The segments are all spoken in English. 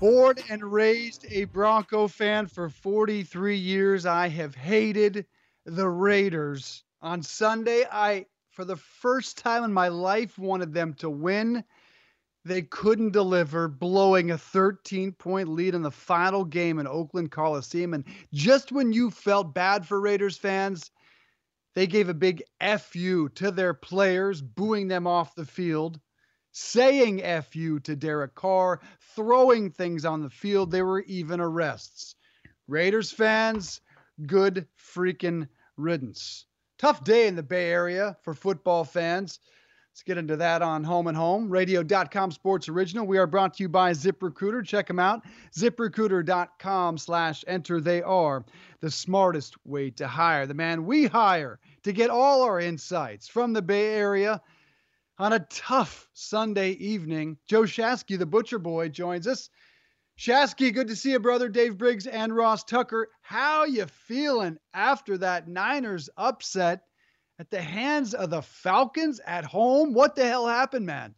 Born and raised a Bronco fan for 43 years, I have hated the Raiders. On Sunday, I for the first time in my life wanted them to win. They couldn't deliver, blowing a 13 point lead in the final game in Oakland Coliseum. And just when you felt bad for Raiders fans, they gave a big FU to their players, booing them off the field, saying FU to Derek Carr, throwing things on the field. There were even arrests. Raiders fans, good freaking riddance. Tough day in the Bay Area for football fans. Let's get into that on Home and Home. Radio.com Sports Original. We are brought to you by ZipRecruiter. Check them out. ZipRecruiter.com slash enter. They are the smartest way to hire. The man we hire to get all our insights from the Bay Area on a tough Sunday evening. Joe Shasky, the Butcher Boy, joins us. Shasky, good to see you, brother. Dave Briggs and Ross Tucker. How you feeling after that Niners upset at the hands of the Falcons at home? What the hell happened, man?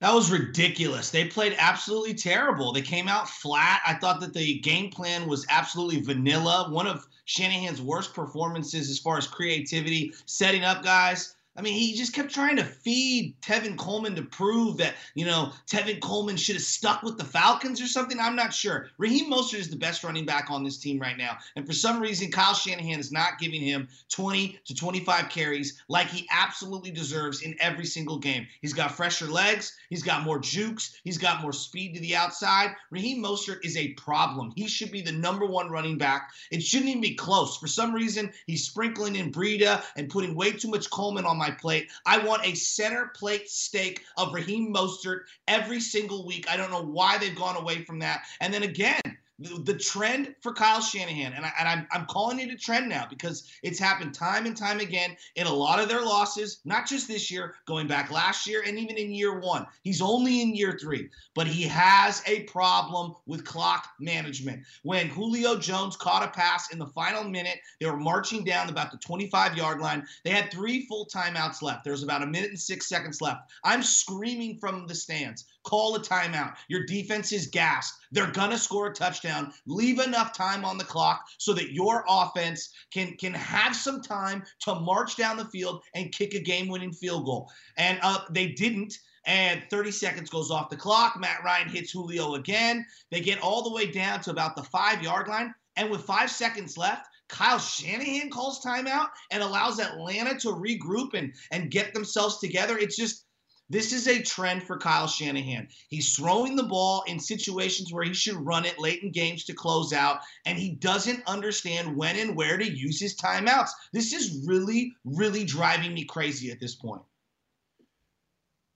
That was ridiculous. They played absolutely terrible. They came out flat. I thought that the game plan was absolutely vanilla. One of Shanahan's worst performances as far as creativity, setting up guys. I mean, he just kept trying to feed Tevin Coleman to prove that, you know, Tevin Coleman should have stuck with the Falcons or something. I'm not sure. Raheem Mostert is the best running back on this team right now. And for some reason, Kyle Shanahan is not giving him 20 to 25 carries like he absolutely deserves in every single game. He's got fresher legs. He's got more jukes. He's got more speed to the outside. Raheem Mostert is a problem. He should be the number one running back. It shouldn't even be close. For some reason, he's sprinkling in Breida and putting way too much Coleman on my plate. I want a center plate steak of Raheem Mostert every single week. I don't know why they've gone away from that. And then again, the, trend for Kyle Shanahan, and, I, and I'm, I'm calling it a trend now because it's happened time and time again in a lot of their losses, not just this year, going back last year and even in year one. He's only in year three, but he has a problem with clock management. When Julio Jones caught a pass in the final minute, they were marching down about the 25 yard line. They had three full timeouts left. There was about a minute and six seconds left. I'm screaming from the stands call a timeout. Your defense is gassed. They're gonna score a touchdown. Leave enough time on the clock so that your offense can can have some time to march down the field and kick a game-winning field goal. And uh, they didn't. And 30 seconds goes off the clock. Matt Ryan hits Julio again. They get all the way down to about the five yard line. And with five seconds left, Kyle Shanahan calls timeout and allows Atlanta to regroup and, and get themselves together. It's just this is a trend for Kyle Shanahan. He's throwing the ball in situations where he should run it late in games to close out, and he doesn't understand when and where to use his timeouts. This is really, really driving me crazy at this point.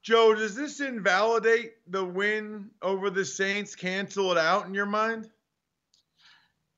Joe, does this invalidate the win over the Saints? Cancel it out in your mind?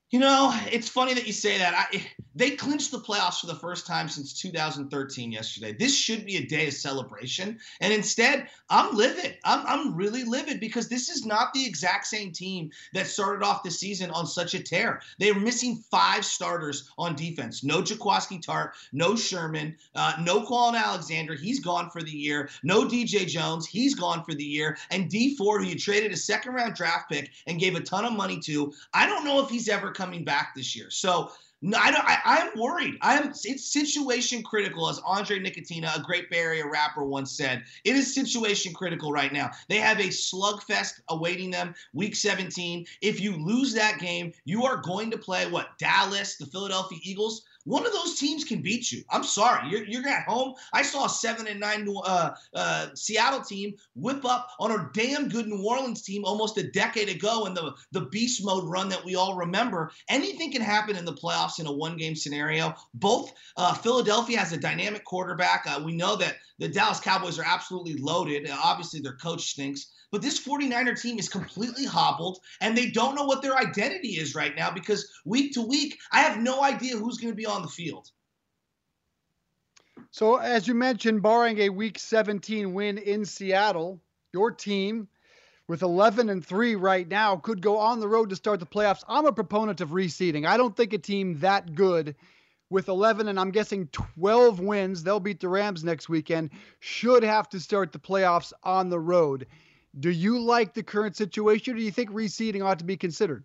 You know, it's funny that you say that. I, they clinched the playoffs for the first time since 2013 yesterday. This should be a day of celebration. And instead, I'm livid. I'm, I'm really livid because this is not the exact same team that started off the season on such a tear. They're missing five starters on defense. No Jaquiski Tartt, no Sherman, uh, no Kwon Alexander. He's gone for the year. No DJ Jones. He's gone for the year. And Dee Ford, who you traded a second round draft pick and gave a ton of money to, I don't know if he's ever coming back this year. So I am worried. I'm. It's situation critical, as Andre Nickatina, a great Bay Area rapper, once said. It is situation critical right now. They have a slugfest awaiting them, Week 17. If you lose that game, you are going to play what Dallas, the Philadelphia Eagles one of those teams can beat you. I'm sorry, you're, you're at home. I saw a seven and nine uh, uh, Seattle team whip up on a damn good New Orleans team almost a decade ago in the the beast mode run that we all remember. Anything can happen in the playoffs in a one game scenario. Both uh, Philadelphia has a dynamic quarterback. Uh, we know that the Dallas Cowboys are absolutely loaded. Uh, obviously, their coach stinks. But this 49er team is completely hobbled and they don't know what their identity is right now because week to week, I have no idea who's going to be on the field. So, as you mentioned, barring a week 17 win in Seattle, your team with 11 and 3 right now could go on the road to start the playoffs. I'm a proponent of reseeding. I don't think a team that good with 11 and I'm guessing 12 wins, they'll beat the Rams next weekend, should have to start the playoffs on the road. Do you like the current situation, or do you think reseeding ought to be considered?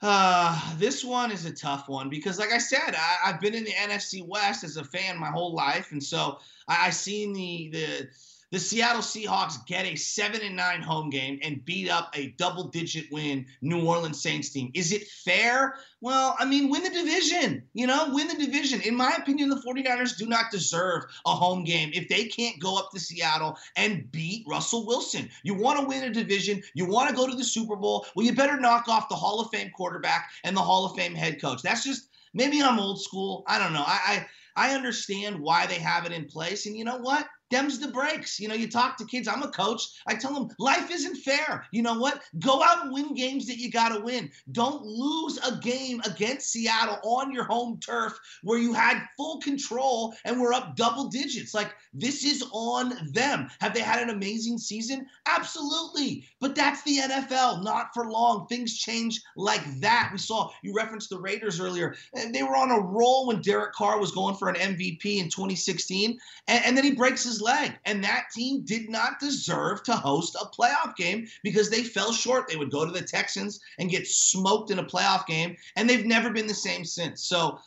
Uh, this one is a tough one because, like I said, I, have been in the NFC West as a fan my whole life, and so I, I seen the the the Seattle Seahawks get a 7 and 9 home game and beat up a double digit win New Orleans Saints team. Is it fair? Well, I mean, win the division. You know, win the division. In my opinion, the 49ers do not deserve a home game if they can't go up to Seattle and beat Russell Wilson. You want to win a division, you want to go to the Super Bowl. Well, you better knock off the Hall of Fame quarterback and the Hall of Fame head coach. That's just maybe I'm old school. I don't know. I I, I understand why they have it in place. And you know what? Dems the breaks. You know, you talk to kids. I'm a coach. I tell them life isn't fair. You know what? Go out and win games that you got to win. Don't lose a game against Seattle on your home turf where you had full control and were up double digits. Like, this is on them. Have they had an amazing season? Absolutely. But that's the NFL, not for long. Things change like that. We saw you referenced the Raiders earlier. They were on a roll when Derek Carr was going for an MVP in 2016, and, and then he breaks his leg. And that team did not deserve to host a playoff game because they fell short. They would go to the Texans and get smoked in a playoff game, and they've never been the same since. So,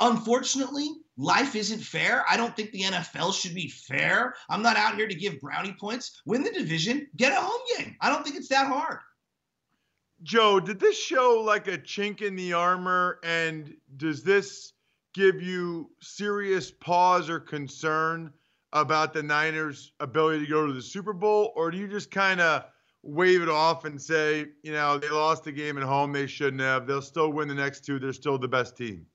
unfortunately, life isn't fair. I don't think the NFL should be fair. I'm not out here to give brownie points. Win the division, get a home game. I don't think it's that hard. Joe, did this show like a chink in the armor? And does this give you serious pause or concern about the Niners' ability to go to the Super Bowl, or do you just kind of wave it off and say, you know, they lost the game at home, they shouldn't have. They'll still win the next two. They're still the best team.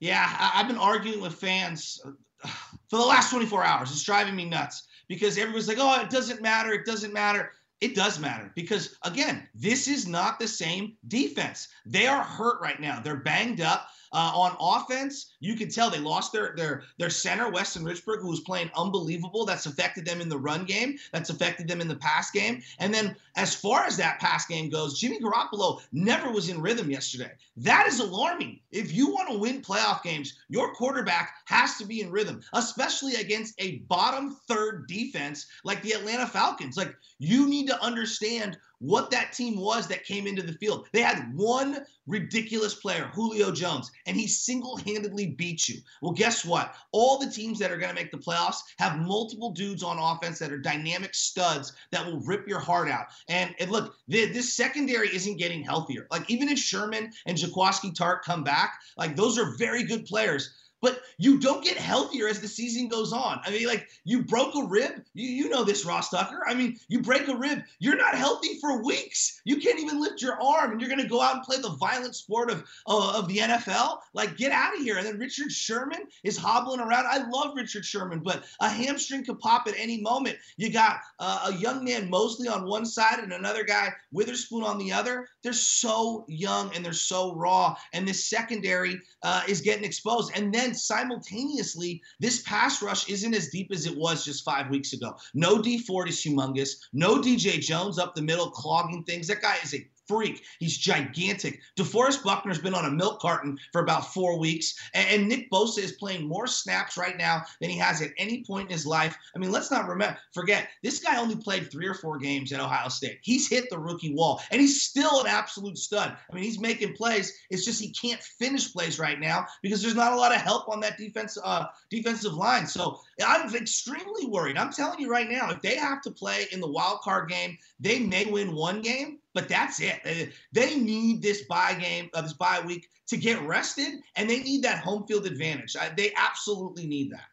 Yeah, I've been arguing with fans for the last 24 hours. It's driving me nuts because everybody's like, "Oh, it doesn't matter. It doesn't matter." It does matter because again, this is not the same defense. They are hurt right now. They're banged up. Uh, on offense, you can tell they lost their their their center, Weston Richburg, who was playing unbelievable. That's affected them in the run game. That's affected them in the pass game. And then as far as that pass game goes, Jimmy Garoppolo never was in rhythm yesterday. That is alarming. If you want to win playoff games, your quarterback has to be in rhythm, especially against a bottom third defense like the Atlanta Falcons. Like you need to understand what that team was that came into the field. They had one ridiculous player, Julio Jones, and he single handedly beat you. Well, guess what? All the teams that are going to make the playoffs have multiple dudes on offense that are dynamic studs that will rip your heart out. And, and look, the, this secondary isn't getting healthier. Like, even if Sherman and Jaquiski Tartt come back, like, those are very good players but you don't get healthier as the season goes on. I mean, like you broke a rib. You, you know this, Ross Tucker. I mean, you break a rib, you're not healthy for weeks. You can't even lift your arm, and you're going to go out and play the violent sport of uh, of the NFL. Like, get out of here. And then Richard Sherman is hobbling around. I love Richard Sherman, but a hamstring could pop at any moment. You got uh, a young man Moseley on one side and another guy Witherspoon on the other. They're so young and they're so raw, and this secondary uh, is getting exposed. And then simultaneously, this pass rush isn't as deep as it was just five weeks ago. No Dee Ford is humongous. No DJ Jones up the middle clogging things. That guy is a freak. He's gigantic. DeForest Buckner's been on a milk carton for about four weeks, and, and, Nick Bosa is playing more snaps right now than he has at any point in his life. I mean, let's not remember, forget this guy only played three or four games at Ohio State. He's hit the rookie wall, and he's still an absolute stud. I mean, he's making plays. It's just he can't finish plays right now because there's not a lot of help on that defense uh, defensive line. So I'm extremely worried. I'm telling you right now, if they have to play in the wild card game, they may win one game but that's it. They need this bye game, uh, this bye week to get rested, and they need that home field advantage. They absolutely need that.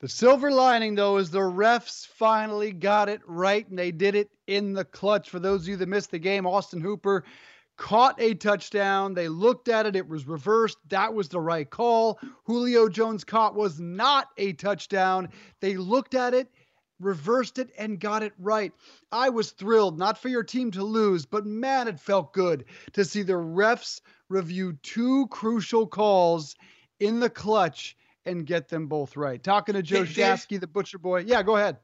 The silver lining, though, is the refs finally got it right, and they did it in the clutch. For those of you that missed the game, Austin Hooper caught a touchdown. They looked at it, it was reversed. That was the right call. Julio Jones caught was not a touchdown. They looked at it, reversed it, and got it right. I was thrilled, not for your team to lose, but man, it felt good to see the refs review two crucial calls in the clutch and get them both right. Talking to Joe Shasky, the Butcher Boy. Yeah, go ahead.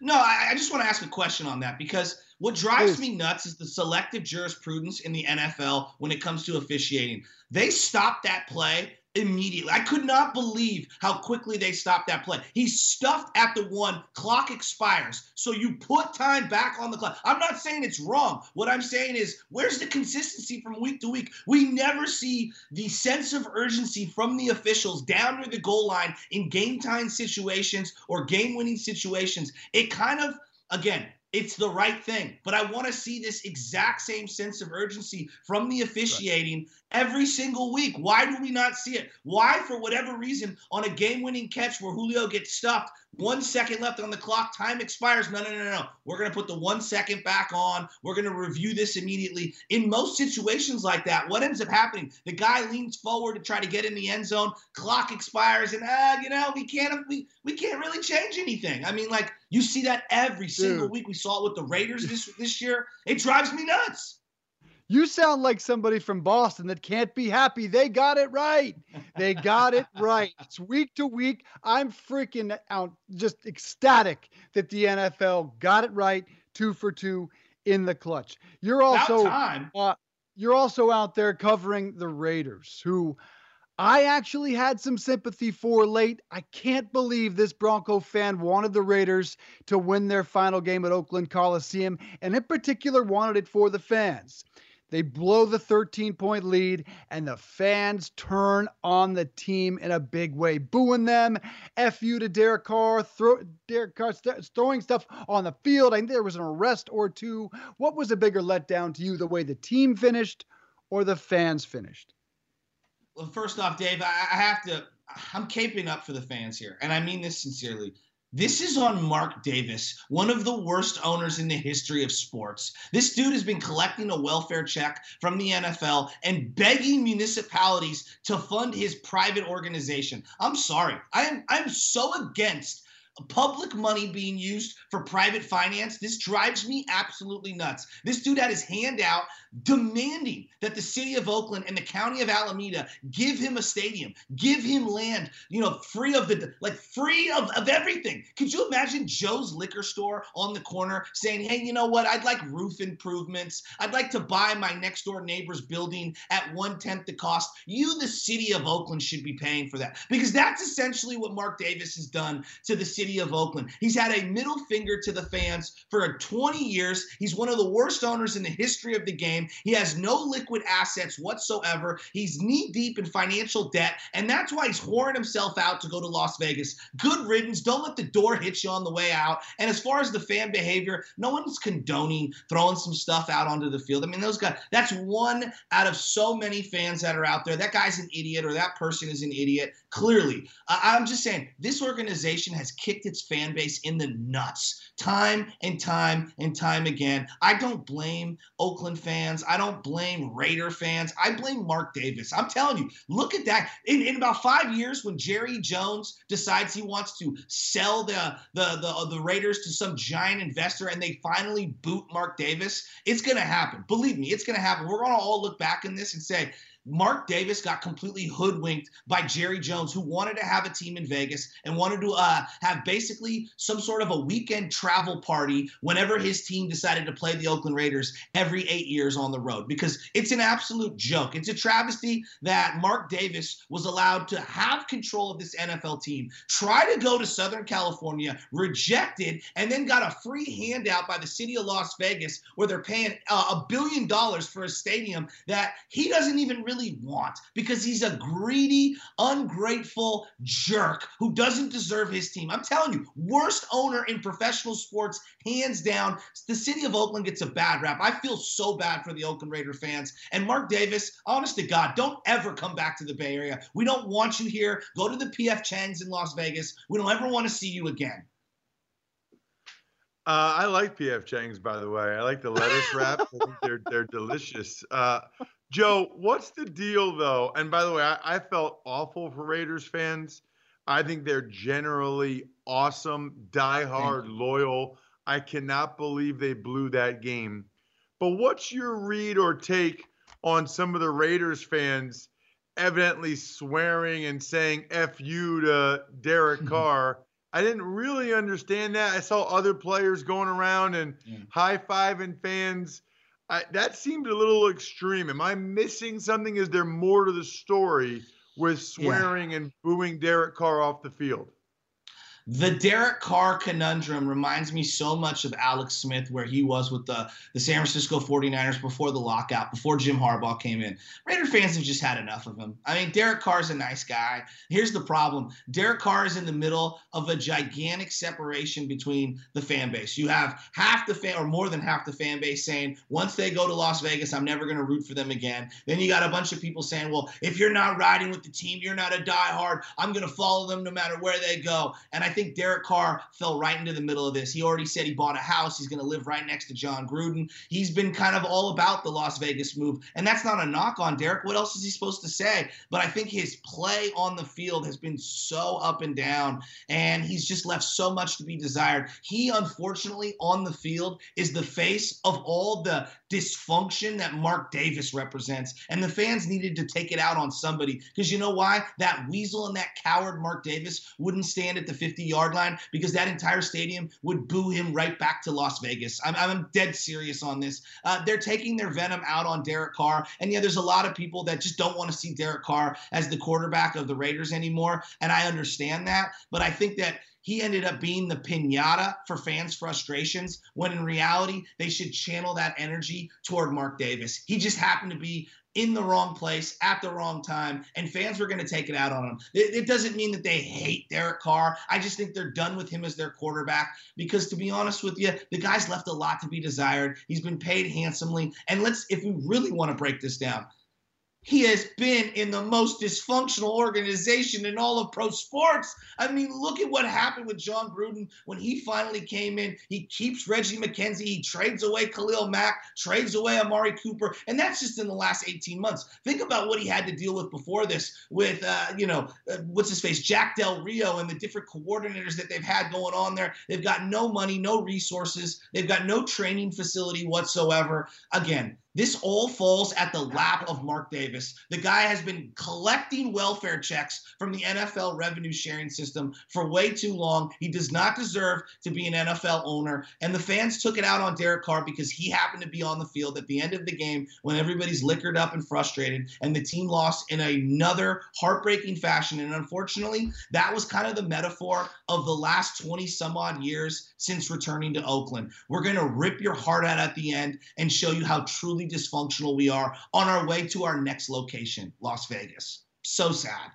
No, I, I, just want to ask a question on that because what drives me nuts is the selective jurisprudence in the NFL when it comes to officiating. They stopped that play immediately. I could not believe how quickly they stopped that play. He stuffed at the one, clock expires. So you put time back on the clock. I'm not saying it's wrong. What I'm saying is, where's the consistency from week to week? We never see the sense of urgency from the officials down near the goal line in game time situations or game winning situations. It kind of, again, it's the right thing. But I want to see this exact same sense of urgency from the officiating right. every single week. Why do we not see it? Why, for whatever reason, on a game winning catch where Julio gets stuffed, one second left on the clock. Time expires. No, no, no, no. We're going to put the one second back on. We're going to review this immediately. In most situations like that, what ends up happening? The guy leans forward to try to get in the end zone. Clock expires, and ah, you know, we can't we we can't really change anything. I mean, like you see that every single Dude. week. We saw it with the Raiders this this year. It drives me nuts. You sound like somebody from Boston that can't be happy. They got it right. They got it right. It's week to week. I'm freaking out, just ecstatic that the NFL got it right, two for two in the clutch. You're also uh, you're also out there covering the Raiders, who I actually had some sympathy for late. I can't believe this Bronco fan wanted the Raiders to win their final game at Oakland Coliseum, and in particular wanted it for the fans. They blow the 13 point lead, and the fans turn on the team in a big way, booing them. F you to Derek Carr, throw, Derek Carr st- throwing stuff on the field. I think there was an arrest or two. What was a bigger letdown to you, the way the team finished or the fans finished? Well, first off, Dave, I, have to. I'm caping up for the fans here, and I mean this sincerely. This is on Mark Davis, one of the worst owners in the history of sports. This dude has been collecting a welfare check from the NFL and begging municipalities to fund his private organization. I'm sorry. I am I'm so against public money being used for private finance. This drives me absolutely nuts. This dude had his hand out demanding that the city of Oakland and the county of Alameda give him a stadium, give him land, you know, free of the like free of, of everything. Could you imagine Joe's liquor store on the corner saying, Hey, you know what? I'd like roof improvements. I'd like to buy my next door neighbor's building at one tenth the cost. You, the city of Oakland, should be paying for that. Because that's essentially what Mark Davis has done to the city of Oakland. He's had a middle finger to the fans for 20 years. He's one of the worst owners in the history of the game. He has no liquid assets whatsoever. He's knee deep in financial debt, and that's why he's whoring himself out to go to Las Vegas. Good riddance. Don't let the door hit you on the way out. And as far as the fan behavior, no one's condoning throwing some stuff out onto the field. I mean, those guys, that's one out of so many fans that are out there. That guy's an idiot or that person is an idiot. Clearly, I'm just saying this organization has kicked its fan base in the nuts time and time and time again. I don't blame Oakland fans. I don't blame Raider fans. I blame Mark Davis. I'm telling you, look at that. In, in about five years, when Jerry Jones decides he wants to sell the, the, the, uh, the Raiders to some giant investor and they finally boot Mark Davis, it's going to happen. Believe me, it's going to happen. We're going to all look back in this and say, Mark Davis got completely hoodwinked by Jerry Jones, who wanted to have a team in Vegas and wanted to uh, have basically some sort of a weekend travel party whenever his team decided to play the Oakland Raiders every eight years on the road. Because it's an absolute joke. It's a travesty that Mark Davis was allowed to have control of this NFL team, try to go to Southern California, rejected, and then got a free handout by the city of Las Vegas where they're paying uh, a billion dollars for a stadium that he doesn't even really really want because he's a greedy, ungrateful jerk who doesn't deserve his team. I'm telling you, worst owner in professional sports, hands down. The city of Oakland gets a bad rap. I feel so bad for the Oakland Raider fans. And Mark Davis, honest to God, don't ever come back to the Bay Area. We don't want you here. Go to the PF Chang's in Las Vegas. We don't ever want to see you again. Uh, I like PF Chang's, by the way. I like the lettuce wrap. They're they're delicious. Uh, Joe, what's the deal though? And by the way, I, I, felt awful for Raiders fans. I think they're generally awesome, diehard, loyal. I cannot believe they blew that game. But what's your read or take on some of the Raiders fans evidently swearing and saying F you to Derek Carr? I didn't really understand that. I saw other players going around and yeah. high fiving fans. I, that seemed a little extreme. Am I missing something? Is there more to the story with swearing yeah. and booing Derek Carr off the field? The Derek Carr conundrum reminds me so much of Alex Smith, where he was with the, the San Francisco 49ers before the lockout, before Jim Harbaugh came in. Raider fans have just had enough of him. I mean, Derek Carr's a nice guy. Here's the problem Derek Carr is in the middle of a gigantic separation between the fan base. You have half the fan, or more than half the fan base, saying, once they go to Las Vegas, I'm never going to root for them again. Then you got a bunch of people saying, well, if you're not riding with the team, you're not a diehard. I'm going to follow them no matter where they go. And I think Derek Carr fell right into the middle of this. He already said he bought a house. He's going to live right next to Jon Gruden. He's been kind of all about the Las Vegas move. And that's not a knock on Derek. What else is he supposed to say? But I think his play on the field has been so up and down, and he's just left so much to be desired. He, unfortunately, on the field is the face of all the dysfunction that Mark Davis represents. And the fans needed to take it out on somebody because you know why? That weasel and that coward Mark Davis wouldn't stand at the 50 yard line because that entire stadium would boo him right back to Las Vegas. I'm, I'm dead serious on this. Uh, they're taking their venom out on Derek Carr. And yeah, there's a lot of people that just don't want to see Derek Carr as the quarterback of the Raiders anymore. And I understand that. But I think that he ended up being the pinata for fans' frustrations when in reality, they should channel that energy toward Mark Davis. He just happened to be in the wrong place at the wrong time, and fans were going to take it out on him. It, it, doesn't mean that they hate Derek Carr. I just think they're done with him as their quarterback because, to be honest with you, the guy's left a lot to be desired. He's been paid handsomely. And let's, if we really want to break this down, he has been in the most dysfunctional organization in all of pro sports. I mean, look at what happened with Jon Gruden when he finally came in. He keeps Reggie McKenzie, he trades away Khalil Mack, trades away Amari Cooper, and that's just in the last 18 months. Think about what he had to deal with before this with, uh, you know, uh, what's his face, Jack Del Rio, and the different coordinators that they've had going on there. They've got no money, no resources, they've got no training facility whatsoever. Again, this all falls at the lap of Mark Davis. The guy has been collecting welfare checks from the NFL revenue sharing system for way too long. He does not deserve to be an NFL owner. And the fans took it out on Derek Carr because he happened to be on the field at the end of the game when everybody's liquored up and frustrated, and the team lost in another heartbreaking fashion. And unfortunately, that was kind of the metaphor of the last 20 some odd years since returning to Oakland. We're going to rip your heart out at the end and show you how truly dysfunctional we are on our way to our next location, Las Vegas. So sad.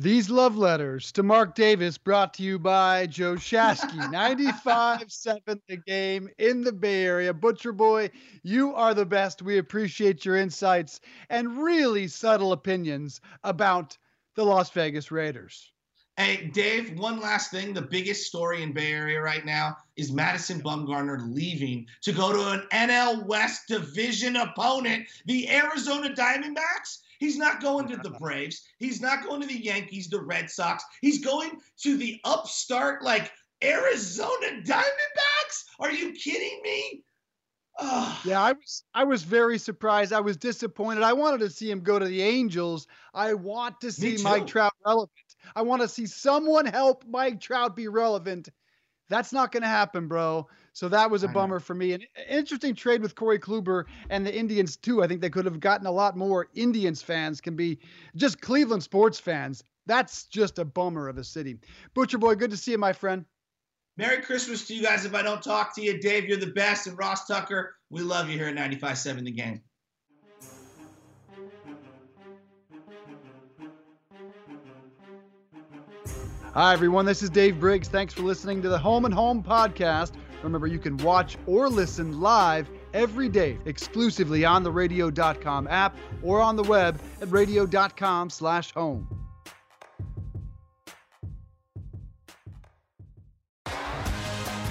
These love letters to Mark Davis brought to you by Joe Shasky. 95 7 the game in the Bay Area. Butcher Boy, you are the best. We appreciate your insights and really subtle opinions about the Las Vegas Raiders. Hey, Dave, one last thing. The biggest story in Bay Area right now is Madison Bumgarner leaving to go to an NL West division opponent, the Arizona Diamondbacks. He's not going to the Braves. He's not going to the Yankees, the Red Sox. He's going to the upstart, like Arizona Diamondbacks. Are you kidding me? Yeah, I was I was very surprised. I was disappointed. I wanted to see him go to the Angels. I want to see Mike Trout relevant. I want to see someone help Mike Trout be relevant. That's not going to happen, bro. So that was a bummer for me. An interesting trade with Corey Kluber and the Indians too. I think they could have gotten a lot more Indians fans can be just Cleveland sports fans. That's just a bummer of a city. Butcher boy, good to see you, my friend. Merry Christmas to you guys. If I don't talk to you, Dave, you're the best. And Ross Tucker, we love you here at 95.7 The Game. Hi, everyone. This is Dave Briggs. Thanks for listening to the Home and Home podcast. Remember, you can watch or listen live every day exclusively on the radio.com app or on the web at radio.com slash home.